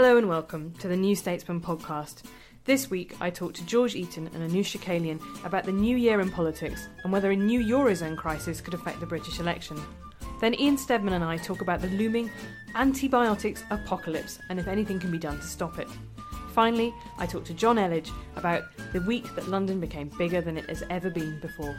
Hello and welcome to the New Statesman podcast. This week I talked to George Eaton and Anoosh Chakelian about the new year in politics and whether a new Eurozone crisis could affect the British election. Then Ian Steadman and I talk about the looming antibiotics apocalypse and if anything can be done to stop it. Finally, I talked to Jonn Elledge about the week that London became bigger than it has ever been before.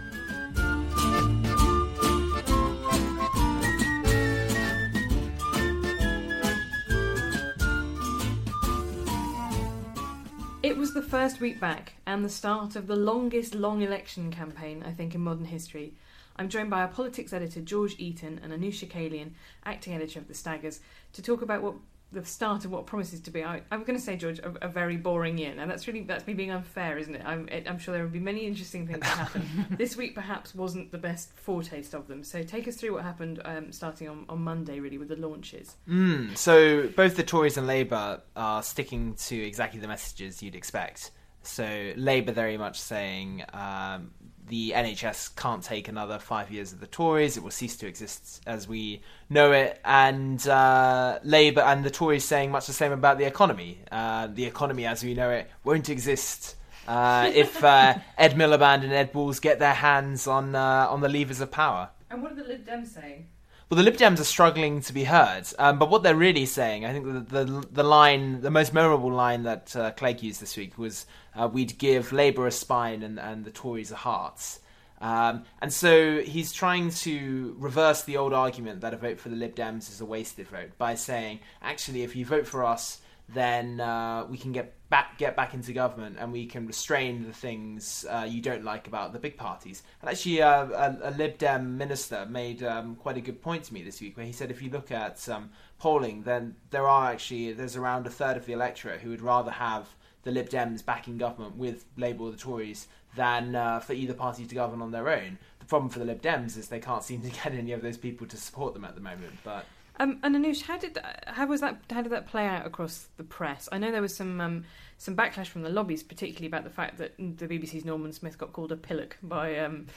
First week back and the start of the longest long election campaign, I think, in modern history. I'm joined by our politics editor George Eaton and Anoosh Chakelian, acting editor of The Staggers, to talk about what the start of what promises to be, I, am going to say, George, a, a, very boring year. Now that's really that's me being unfair, isn't it? I'm, I'm sure there will be many interesting things that happen. this week perhaps wasn't the best foretaste of them. So take us through what happened, um, starting on, on Monday, really, with the launches. Mm, so both the Tories and Labour are sticking to exactly the messages you'd expect. So Labour very much saying um, the NHS can't take another five years of the Tories. It will cease to exist as we know it. And uh, Labour and the Tories saying much the same about the economy. Uh, the economy as we know it won't exist uh, if uh, Ed Miliband and Ed Balls get their hands on uh, on the levers of power. And what are the Lib Dems saying? Well, the Lib Dems are struggling to be heard, um, but what they're really saying, I think the, the, the line, the most memorable line that uh, Clegg used this week was, uh, "We'd give Labour a spine and, and the Tories a heart." Um, and so he's trying to reverse the old argument that a vote for the Lib Dems is a wasted vote by saying, actually, if you vote for us, then uh, we can get back get back into government and we can restrain the things uh, you don't like about the big parties. And actually, uh, a, a, Lib Dem minister made um, quite a good point to me this week, where he said if you look at um, polling, then there are actually there's around a third of the electorate who would rather have the Lib Dems back in government with Labour or the Tories than uh, for either party to govern on their own. The problem for the Lib Dems is they can't seem to get any of those people to support them at the moment, but. Um, and Anoosh, how did how was that? How did that play out across the press? I know there was some um, some backlash from the lobbies, particularly about the fact that the BBC's Norman Smith got called a pillock by um,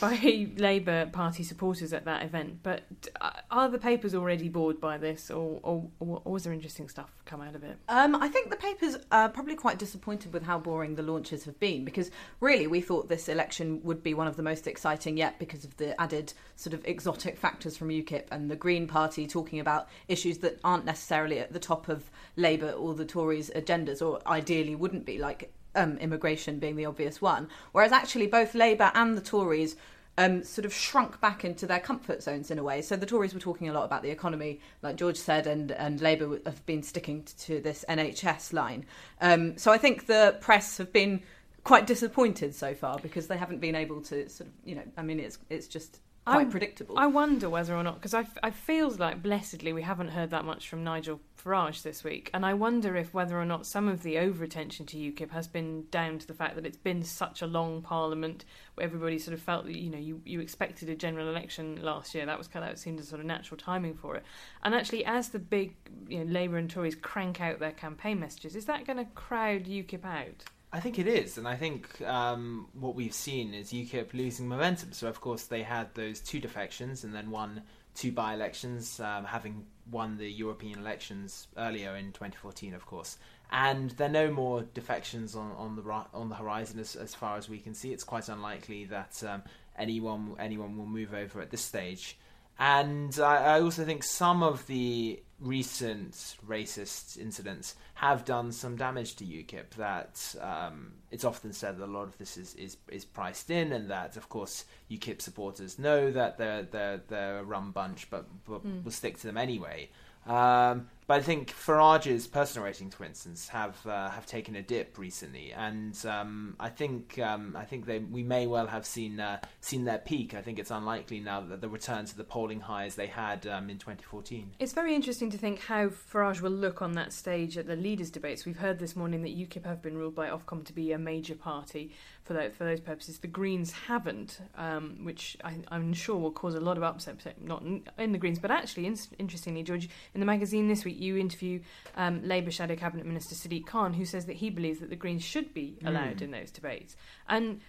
by Labour Party supporters at that event. But uh, are the papers already bored by this, or, or, or was there interesting stuff come out of it? Um, I think the papers are probably quite disappointed with how boring the launches have been because really we thought this election would be one of the most exciting yet because of the added sort of exotic factors from UKIP and the Green Party talking about issues that aren't necessarily at the top of Labour or the Tories' agendas, or ideally wouldn't be, like um, immigration being the obvious one. Whereas actually both Labour and the Tories um, sort of shrunk back into their comfort zones in a way. So the Tories were talking a lot about the economy, like George said, and, and Labour have been sticking to this NHS line. Um, so I think the press have been quite disappointed so far because they haven't been able to sort of, you know, I mean, it's it's just quite I, predictable. I wonder whether or not because I, I feels like blessedly we haven't heard that much from Nigel Farage this week, and I wonder if whether or not some of the over attention to UKIP has been down to the fact that it's been such a long Parliament where everybody sort of felt that you know you, you expected a general election last year. That was kind of it seemed a sort of natural timing for it, and actually as the big you know Labour and Tories crank out their campaign messages, is that going to crowd UKIP out? I think it is, and I think um, what we've seen is UKIP losing momentum. So, of course, they had those two defections and then won two by-elections, um, having won the European elections earlier in 2014, of course. And there are no more defections on, on the on the horizon as, as far as we can see. It's quite unlikely that um, anyone anyone will move over at this stage. And I, I also think some of the recent racist incidents have done some damage to UKIP. That um, it's often said that a lot of this is, is, is priced in, and that of course UKIP supporters know that they're they're, they're a rum bunch, but, but mm. will stick to them anyway. Um, but I think Farage's personal ratings, for instance, have uh, have taken a dip recently, and um, I think um, I think they we may well have seen uh, seen their peak. I think it's unlikely now that the return to the polling highs they had um, in 2014. It's very interesting to think how Farage will look on that stage at the leaders' debates. We've heard this morning that UKIP have been ruled by Ofcom to be a major party for that, for those purposes. The Greens haven't, um, which I, am sure will cause a lot of upset, not in the Greens, but actually, in, interestingly, George, in the magazine this week you interview um, Labour Shadow Cabinet Minister Sadiq Khan, who says that he believes that the Greens should be allowed mm. in those debates. And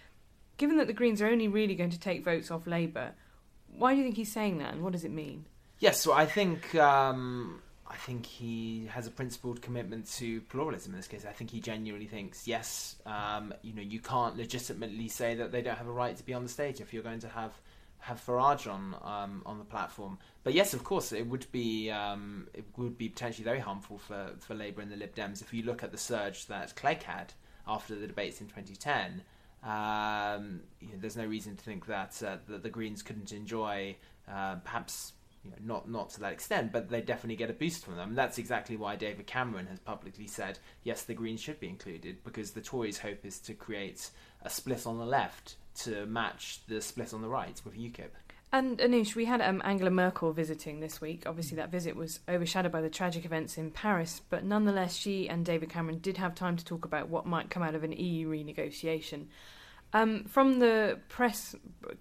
given that the Greens are only really going to take votes off Labour, why do you think he's saying that, and what does it mean? Yes, well, I think um, I think he has a principled commitment to pluralism in this case. I think he genuinely thinks, yes, um, you know, you can't legitimately say that they don't have a right to be on the stage if you're going to have have Farage on um, on the platform. But yes, of course, it would be um, it would be potentially very harmful for, for Labour and the Lib Dems if you look at the surge that Clegg had after the debates in 2010. Um, you know, there's no reason to think that, uh, that the Greens couldn't enjoy uh, perhaps you know, not not to that extent, but they definitely get a boost from them. And that's exactly why David Cameron has publicly said, yes, the Greens should be included, because the Tories' hope is to create a split on the left to match the split on the right with UKIP. And Anoosh, we had um, Angela Merkel visiting this week. Obviously, that visit was overshadowed by the tragic events in Paris, but nonetheless, she and David Cameron did have time to talk about what might come out of an EU renegotiation. Um, from the press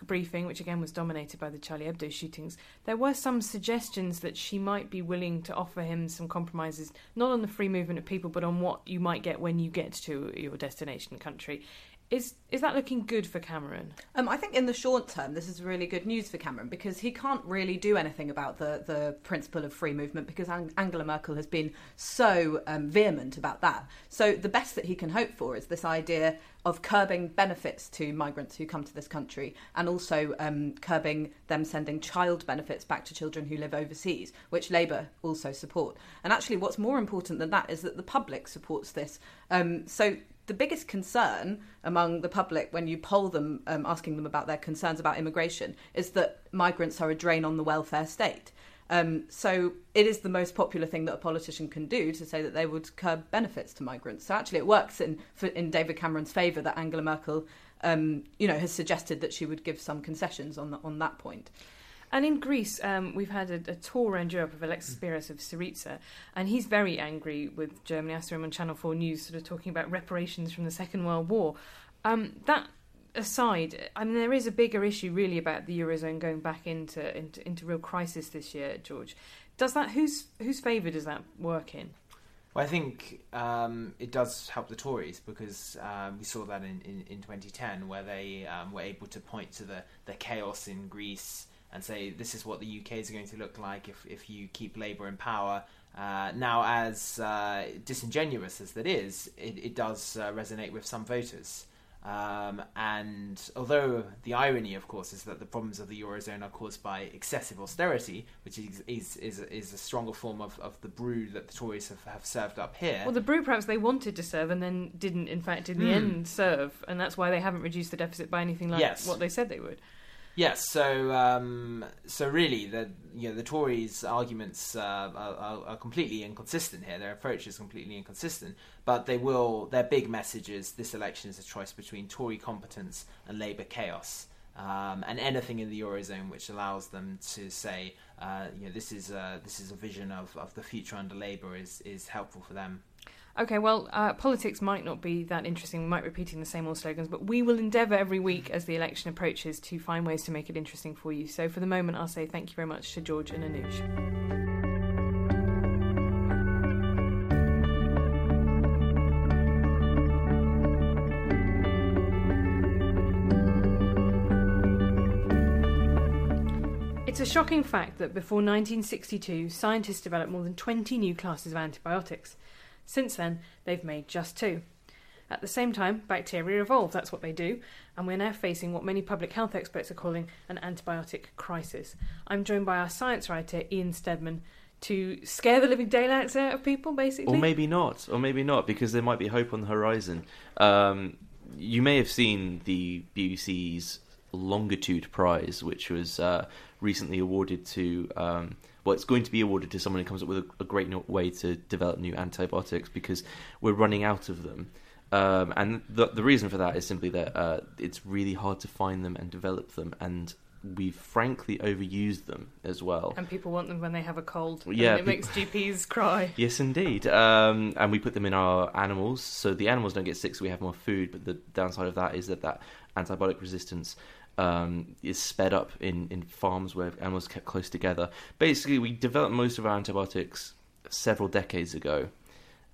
briefing, which again was dominated by the Charlie Hebdo shootings, there were some suggestions that she might be willing to offer him some compromises, not on the free movement of people, but on what you might get when you get to your destination country. Is is that looking good for Cameron? Um, I think in the short term, this is really good news for Cameron because he can't really do anything about the, the principle of free movement because Ang- Angela Merkel has been so um, vehement about that. So the best that he can hope for is this idea of curbing benefits to migrants who come to this country and also um, curbing them sending child benefits back to children who live overseas, which Labour also support. And actually, what's more important than that is that the public supports this. Um, so the biggest concern among the public when you poll them, um, asking them about their concerns about immigration, is that migrants are a drain on the welfare state. Um, so it is the most popular thing that a politician can do to say that they would curb benefits to migrants. So actually, it works in for, in David Cameron's favour that Angela Merkel, um, you know, has suggested that she would give some concessions on the, on that point. And in Greece, um, we've had a, a, tour around Europe of Alexis mm. Tsipras of Syriza, and he's very angry with Germany. I saw him on Channel 4 News sort of talking about reparations from the Second World War. Um, that aside, I mean, there is a bigger issue really about the Eurozone going back into, into, into real crisis this year, George. Does that, whose, whose favour does that work in? Well, I think um, it does help the Tories because um, we saw that in, in, in 2010 where they um, were able to point to the, the chaos in Greece and say this is what the UK is going to look like if, if you keep Labour in power. Uh, now, as uh, disingenuous as that is, it, it does uh, resonate with some voters. Um, and although the irony, of course, is that the problems of the eurozone are caused by excessive austerity, which is is, is, is a stronger form of, of the brew that the Tories have, have served up here. Well, the brew perhaps they wanted to serve and then didn't, in fact, in the mm. end serve, and that's why they haven't reduced the deficit by anything like yes. what they said they would. Yes, so um, so really, the you know the Tories' arguments uh, are, are, completely inconsistent here. Their approach is completely inconsistent, but they will. Their big message is this election is a choice between Tory competence and Labour chaos. Um, and anything in the eurozone which allows them to say, uh, you know, this is a, this is a vision of, of the future under Labour is is helpful for them. Okay, well, uh, politics might not be that interesting. We might be repeating the same old slogans, but we will endeavour every week as the election approaches to find ways to make it interesting for you. So for the moment, I'll say thank you very much to George and Anoosh. It's a shocking fact that before 1962, scientists developed more than 20 new classes of antibiotics. Since then, they've made just two. At the same time, bacteria evolve, that's what they do, and we're now facing what many public health experts are calling an antibiotic crisis. I'm joined by our science writer, Ian Steadman, to scare the living daylights out of people, basically. Or maybe not, or maybe not, because there might be hope on the horizon. Um, you may have seen the BBC's Longitude Prize, which was uh, recently awarded to. Um, well, it's going to be awarded to someone who comes up with a, a great way to develop new antibiotics because we're running out of them. Um, and the the reason for that is simply that uh, it's really hard to find them and develop them, and we've frankly overused them as well. And people want them when they have a cold. Yeah, and it makes GPs cry. Yes, indeed. Um, and we put them in our animals, so the animals don't get sick, so we have more food. But the downside of that is that that antibiotic resistance um, is sped up in, in farms where animals kept close together. Basically, we developed most of our antibiotics several decades ago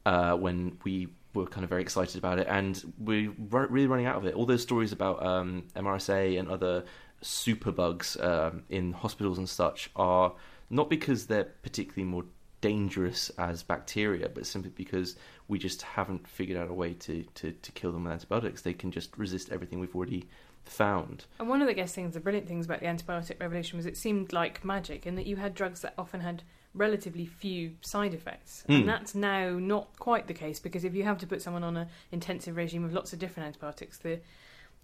uh, when we were kind of very excited about it, and we're really running out of it. All those stories about um, MRSA and other superbugs um, in hospitals and such are not because they're particularly more dangerous as bacteria, but simply because we just haven't figured out a way to, to, to kill them with antibiotics. They can just resist everything we've already found. And one of the guest things, the brilliant things about the antibiotic revolution was it seemed like magic in that you had drugs that often had relatively few side effects. Hmm. And that's now not quite the case because if you have to put someone on an intensive regime of lots of different antibiotics, the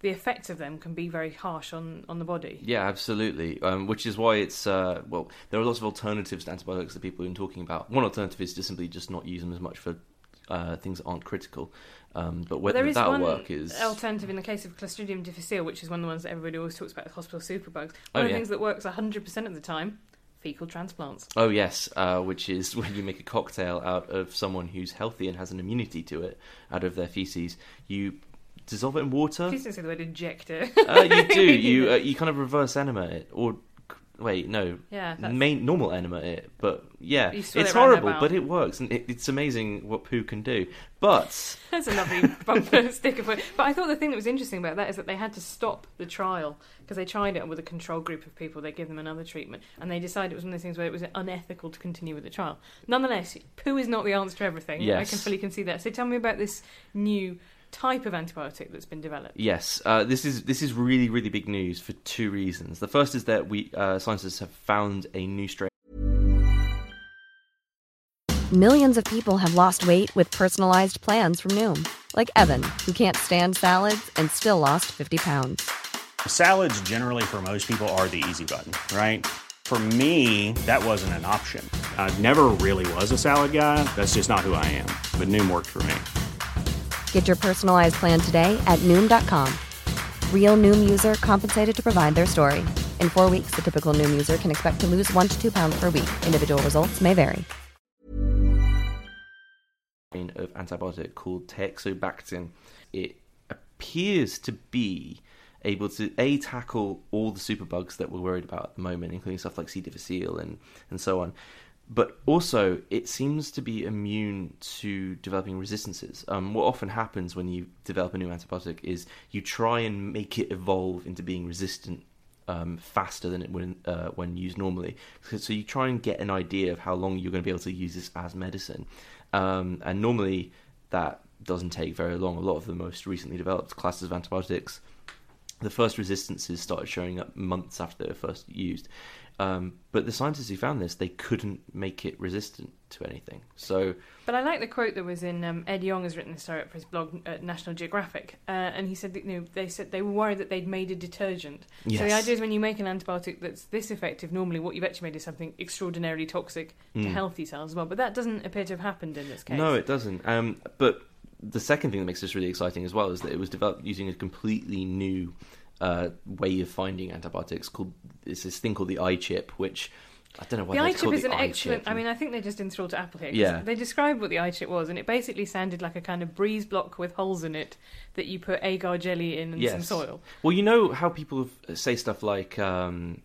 the effects of them can be very harsh on, on the body. Yeah, absolutely. Um, which is why it's uh, well, there are lots of alternatives to antibiotics that people have been talking about. One alternative is to simply just not use them as much for uh, things aren't critical. Um, but whether is that'll work is alternative in the case of Clostridium difficile, which is one of the ones that everybody always talks about, the hospital superbugs. One Oh, of the yeah. things that works 100% of the time, fecal transplants. Oh yes, uh, which is when you make a cocktail out of someone who's healthy and has an immunity to it, out of their feces. You dissolve it in water. Please don't say the word injector. Uh, you do. You uh, you kind of reverse enema it, or wait, no, Yeah, main normal enema it. But yeah, it's it horrible, but it works, and it, it's amazing what poo can do. But That's a lovely bumper sticker. But I thought the thing that was interesting about that is that they had to stop the trial because they tried it with a control group of people. They give them another treatment, and they decided it was one of those things where it was unethical to continue with the trial. Nonetheless, poo is not the answer to everything. I can fully concede that. So tell me about this new type of antibiotic that's been developed. Yes, uh, this is this is really really big news for two reasons. The first is that we uh, scientists have found a new strain Millions of people have lost weight with personalized plans from Noom, like Evan, who can't stand salads and still lost 50 pounds. Salads, generally, for most people, are the easy button, right? For me, that wasn't an option. I never really was a salad guy. That's just not who I am. But Noom worked for me. Get your personalized plan today at Noom.com. Real Noom user compensated to provide their story. In four weeks, the typical Noom user can expect to lose one to two pounds per week. Individual results may vary. of antibiotic called Teixobactin. It appears to be able to a tackle all the superbugs that we're worried about at the moment, including stuff like C. difficile and and so on. But also, it seems to be immune to developing resistances. Um, what often happens when you develop a new antibiotic is you try and make it evolve into being resistant um, faster than it would uh, when used normally. So, so you try and get an idea of how long you're going to be able to use this as medicine. Um, and normally that doesn't take very long. A lot of the most recently developed classes of antibiotics, the first resistances started showing up months after they were first used. Um, but the scientists who found this, they couldn't make it resistant to anything. So But I like the quote that was in um, Ed Yong has written this story up for his blog at National Geographic, uh, and he said that you know they said they were worried that they'd made a detergent. So the idea is when you make an antibiotic that's this effective, normally what you've actually made is something extraordinarily toxic to Mm. healthy cells as well. But that doesn't appear to have happened in this case. No, it doesn't. Um, but the second thing that makes this really exciting as well is that it was developed using a completely new uh, way of finding antibiotics called it's this thing called the iChip, which I don't know why The iChip called is an excellent. I mean, I think they're just enthralled to Apple here. Yeah. They described what the iChip was, and it basically sounded like a kind of breeze block with holes in it that you put agar jelly in and some soil. Well, you know how people say stuff like um,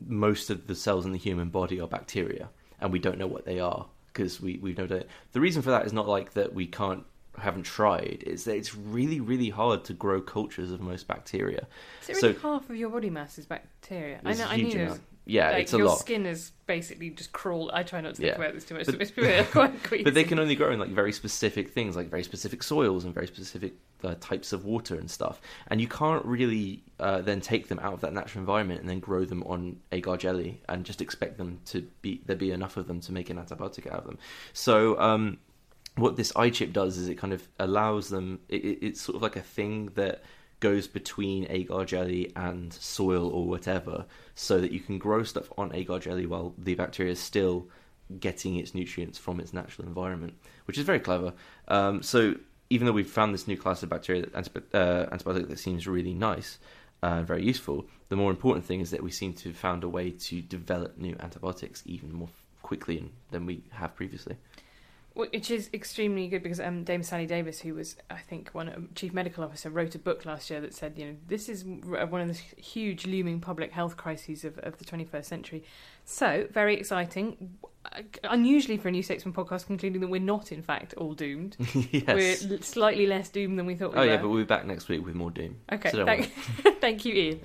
most of the cells in the human body are bacteria, and we don't know what they are because we we've done. The reason for that is not like that we can't haven't tried. It's that it's really really hard to grow cultures of most bacteria. Is it really half of your body mass is bacteria? I know. I knew huge there was amount. Yeah, like, it's a your lot. skin is basically just crawl. I try not to think Yeah. about this too much. But- It's quite. But they can only grow in like very specific things, like very specific soils and very specific uh, types of water and stuff. And you can't really uh, then take them out of that natural environment and then grow them on agar jelly and just expect them to be there be enough of them to make an antibiotic out of them. So um, what this iChip does is it kind of allows them. It, it, it's sort of like a thing that goes between agar jelly and soil or whatever, so that you can grow stuff on agar jelly while the bacteria is still getting its nutrients from its natural environment, which is very clever. Um, so even though we've found this new class of bacteria, antibi- uh, antibiotic that seems really nice uh, and very useful, the more important thing is that we seem to have found a way to develop new antibiotics even more quickly than we have previously. Which is extremely good because um, Dame Sally Davies, who was, I think, one um, chief medical officer, wrote a book last year that said, you know, this is one of the huge looming public health crises of, of the 21st century. So, very exciting. Uh, Unusually for a New Statesman podcast, concluding that we're not, in fact, all doomed. yes. We're slightly less doomed than we thought we oh were. yeah, but we'll be back next week with more doom. Okay, So thank, thank you, Ian.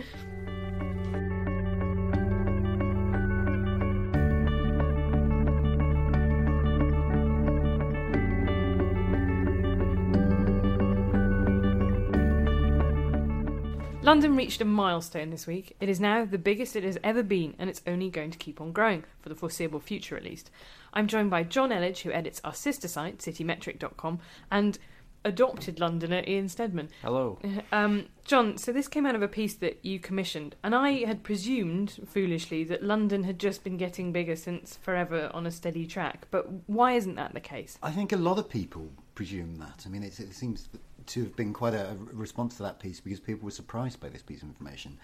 London reached a milestone this week. It is now the biggest it has ever been, and it's only going to keep on growing, for the foreseeable future at least. I'm joined by Jonn Elledge, who edits our sister site, citymetric.com, and adopted Londoner Ian Steadman. Hello. Um, Jonn, so this came out of a piece that you commissioned, and I had presumed, foolishly, that London had just been getting bigger since forever on a steady track. But why isn't that the case? I think a lot of people presume that. I mean, it, it seems to have been quite a, response to that piece because people were surprised by this piece of information.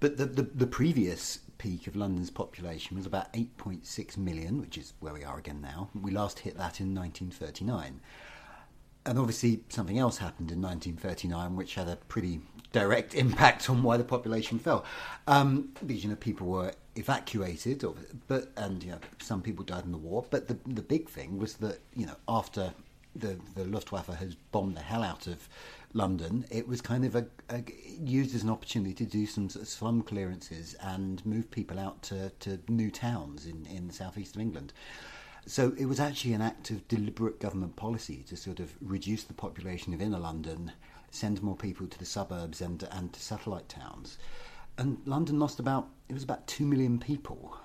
But the, the, the previous peak of London's population was about 8.6 million, which is where we are again now. We last hit that in 1939. And obviously, something else happened in 1939, which had a pretty direct impact on why the population fell. Um, because you know people were evacuated, or, but and you know some people died in the war. But the the big thing was that you know after the the Luftwaffe has bombed the hell out of London, it was kind of a, a used as an opportunity to do some sort of slum clearances and move people out to, to new towns in in the southeast of England. So it was actually an act of deliberate government policy to sort of reduce the population of inner London, send more people to the suburbs and and to satellite towns. And London lost about it was about two million people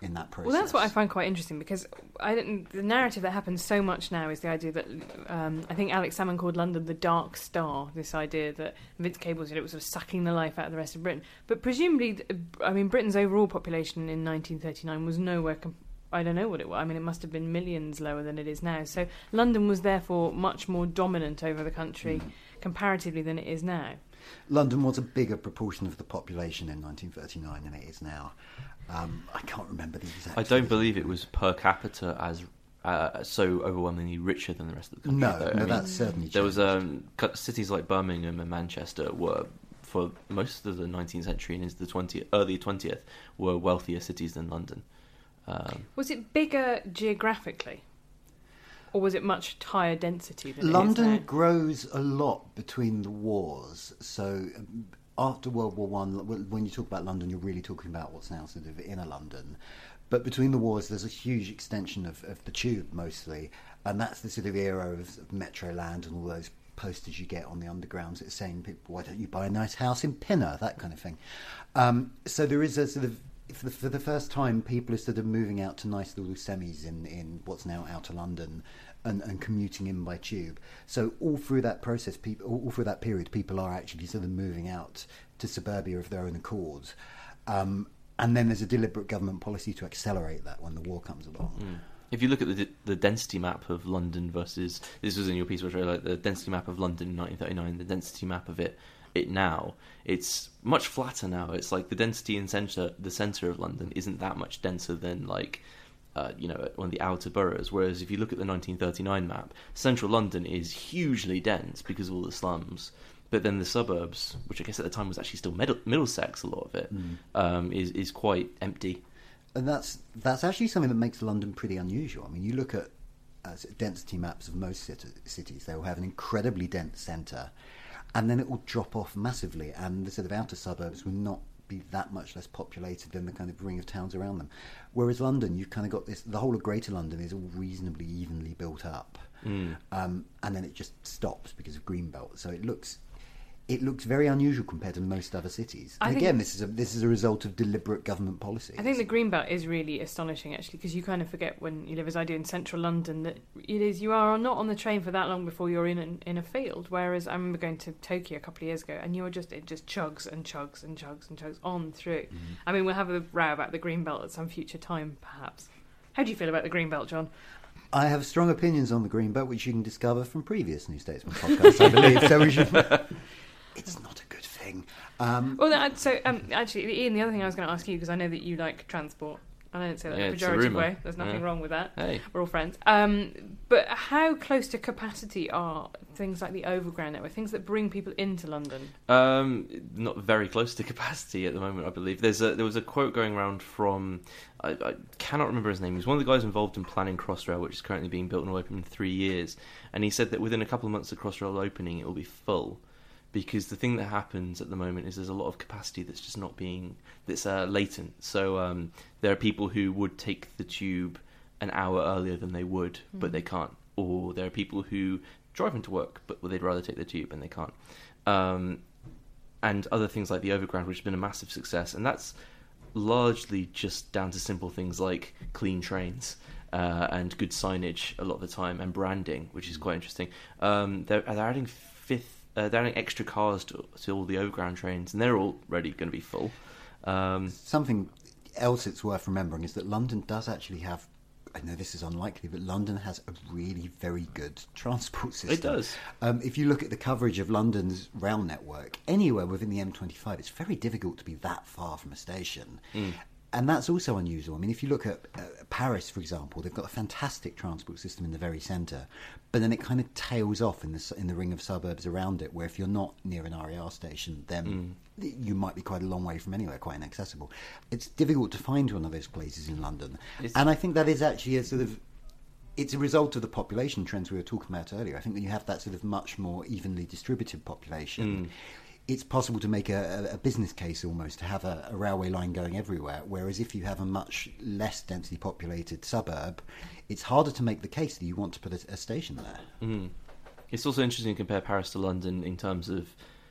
in that process. Well, that's what I find quite interesting because I don't, the narrative that happens so much now is the idea that um, I think Alex Salmond called London the Dark Star. This idea that Vince Cable said it was sort of sucking the life out of the rest of Britain. But presumably, I mean, Britain's overall population in 1939 was nowhere. Com- I don't know what it was. I mean, it must have been millions lower than it is now. So London was therefore much more dominant over the country comparatively than it is now. London was a bigger proportion of the population in 1939 than it is now. Um, I can't remember the exact. I don't believe it was per capita as uh, so overwhelmingly richer than the rest of the country. No, though. I no, mean, that's certainly There was um, cities like Birmingham and Manchester were for most of the 19th century and into the 20th, early 20th were wealthier cities than London. Um, Was it bigger geographically? Or was it much higher density than London grows a lot between the wars. So um, after World War One, when you talk about London, you're really talking about what's now sort of inner London. But between the wars, there's a huge extension of, of the tube mostly, and that's the sort of era of, of Metro Land and all those posters you get on the undergrounds that's saying, "Why don't you buy a nice house in Pinner?" That kind of thing. Um, so there is a sort of for the, for the first time, people are sort of moving out to nice little semis in, in what's now outer London and, and commuting in by tube. So all through that process, people, all through that period, people are actually sort of moving out to suburbia of their own accord. Um, and then there's a deliberate government policy to accelerate that when the war comes along. If you look at the the density map of London versus this was in your piece, which I like the density map of London in 1939, the density map of it it now, it's much flatter now. It's like the density in center the center of London isn't that much denser than like. Uh, you know, one of the outer boroughs. Whereas if you look at the 1939 map, central London is hugely dense because of all the slums. But then the suburbs, which I guess at the time was actually still Middle- Middlesex, a lot of it, um, is is quite empty. And that's that's actually something that makes London pretty unusual. I mean, you look at uh, density maps of most cit- cities; they will have an incredibly dense centre, and then it will drop off massively, and the sort of outer suburbs will not be that much less populated than the kind of ring of towns around them. Whereas London, you've kind of got this. The whole of Greater London is all reasonably evenly built up, Mm. um, and then it just stops because of Greenbelt. So it looks. It looks very unusual compared to most other cities. And again, this is a this is a result of deliberate government policy. I think the green belt is really astonishing, actually, because you kind of forget when you live, as I do, in central London, that it is you are not on the train for that long before you're in an, in a field. Whereas I remember going to Tokyo a couple of years ago, and you were just it just chugs and chugs and chugs and chugs on through. Mm-hmm. I mean, we'll have a row about the green belt at some future time, perhaps. How do you feel about the green belt, Jonn? I have strong opinions on the green belt, which you can discover from previous New Statesman podcasts, I believe. So we should. It's not a good thing. Um, Well, that, so um, actually, Ian, the other thing I was going to ask you because I know that you like transport. I don't say that Yeah, in a it's a pejorative way. There's nothing Yeah. wrong with that. Hey. We're all friends. Um, but how close to capacity are things like the overground network, things that bring people into London? Um, not very close to capacity at the moment, I believe. There's a there was a quote going around from I, I cannot remember his name. He's one of the guys involved in planning Crossrail, which is currently being built and will open in three years. And he said that within a couple of months of Crossrail opening, it will be full. Because the thing that happens at the moment is there's a lot of capacity that's just not being that's uh, latent. So um, there are people who would take the tube an hour earlier than they would, but Mm. they can't. Or there are people who drive into work, but they'd rather take the tube and they can't. Um, and other things like the overground, which has been a massive success, and that's largely just down to simple things like clean trains uh, and good signage a lot of the time, and branding, which is quite interesting. Um, they're, they're adding fifth, uh, they're adding extra cars to, to all the overground trains, and they're already going to be full. Um, Something else it's worth remembering is that London does actually have. I know this is unlikely, but London has a really very good transport system. It does. Um, if you look at the coverage of London's rail network, anywhere within the M25, it's very difficult to be that far from a station. Mm. And that's also unusual. I mean, if you look at uh, Paris, for example, they've got a fantastic transport system in the very centre, but then it kind of tails off in the in the ring of suburbs around it. Where if you're not near an RER station, then th- you might be quite a long way from anywhere, quite inaccessible. It's difficult to find one of those places in London, It's- and I think that is actually a sort of it's a result of the population trends we were talking about earlier. I think when you have that sort of much more evenly distributed population, it's possible to make a, a, business case almost to have a, a railway line going everywhere. Whereas if you have a much less densely populated suburb, it's harder to make the case that you want to put a, a station there. Mm. It's also interesting to compare Paris to London in terms of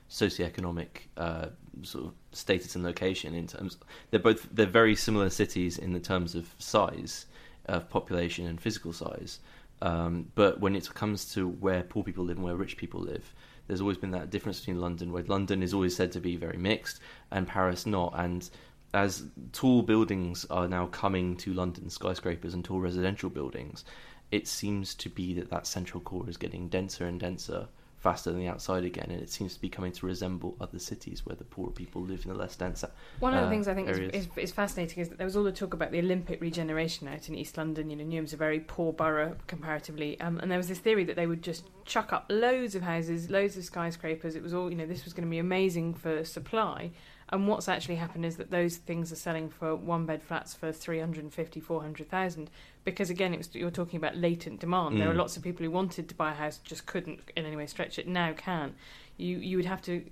socioeconomic uh, sort of status and location. In terms, they're both they're very similar cities in the terms of size, of population and physical size. Um, but when it comes to where poor people live and where rich people live, there's always been that difference between London, where London is always said to be very mixed, and Paris not. And as tall buildings are now coming to London, skyscrapers and tall residential buildings, it seems to be that that central core is getting denser and denser faster than the outside again, and it seems to be coming to resemble other cities where the poorer people live in the less dense. One of the uh, things I think is, is, is fascinating is that there was all the talk about the Olympic regeneration out in East London. You know, Newham's a very poor borough comparatively, um, and there was this theory that they would just chuck up loads of houses, loads of skyscrapers. It was all, you know, this was going to be amazing for supply. And what's actually happened is that those things are selling for one bed flats for 350, 400,000. Because again, it was, you're talking about latent demand. There are Mm. lots of people who wanted to buy a house, just couldn't in any way stretch it, now can. You, you would have to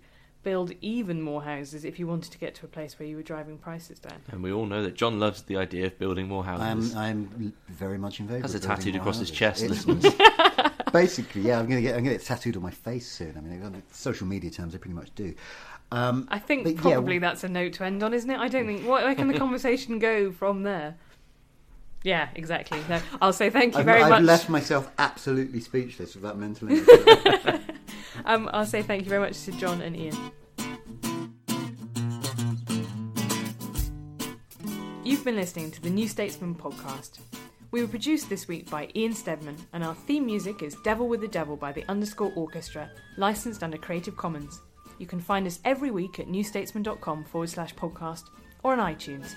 build even more houses if you wanted to get to a place where you were driving prices down. And we all know that Jonn loves the idea of building more houses. I'm, I'm very much in favour. Has it tattooed more across his chest, listeners. Basically, yeah, I'm gonna get I'm gonna get tattooed on my face soon. I mean, on social media terms, I pretty much do. Um, I think but yeah, probably that's a note to end on, isn't it? I don't think. What, where can the conversation go from there? Yeah, exactly. No, I'll say thank you I've, very I've much. left myself absolutely speechless with that mental image. Um, I'll say thank you very much to Jonn and Ian. You've been listening to the New Statesman podcast. We were produced this week by Ian Steadman, and our theme music is Devil with the Devil by the Underscore Orkestra, licensed under Creative Commons. You can find us every week at newstatesman.com forward slash podcast or on iTunes.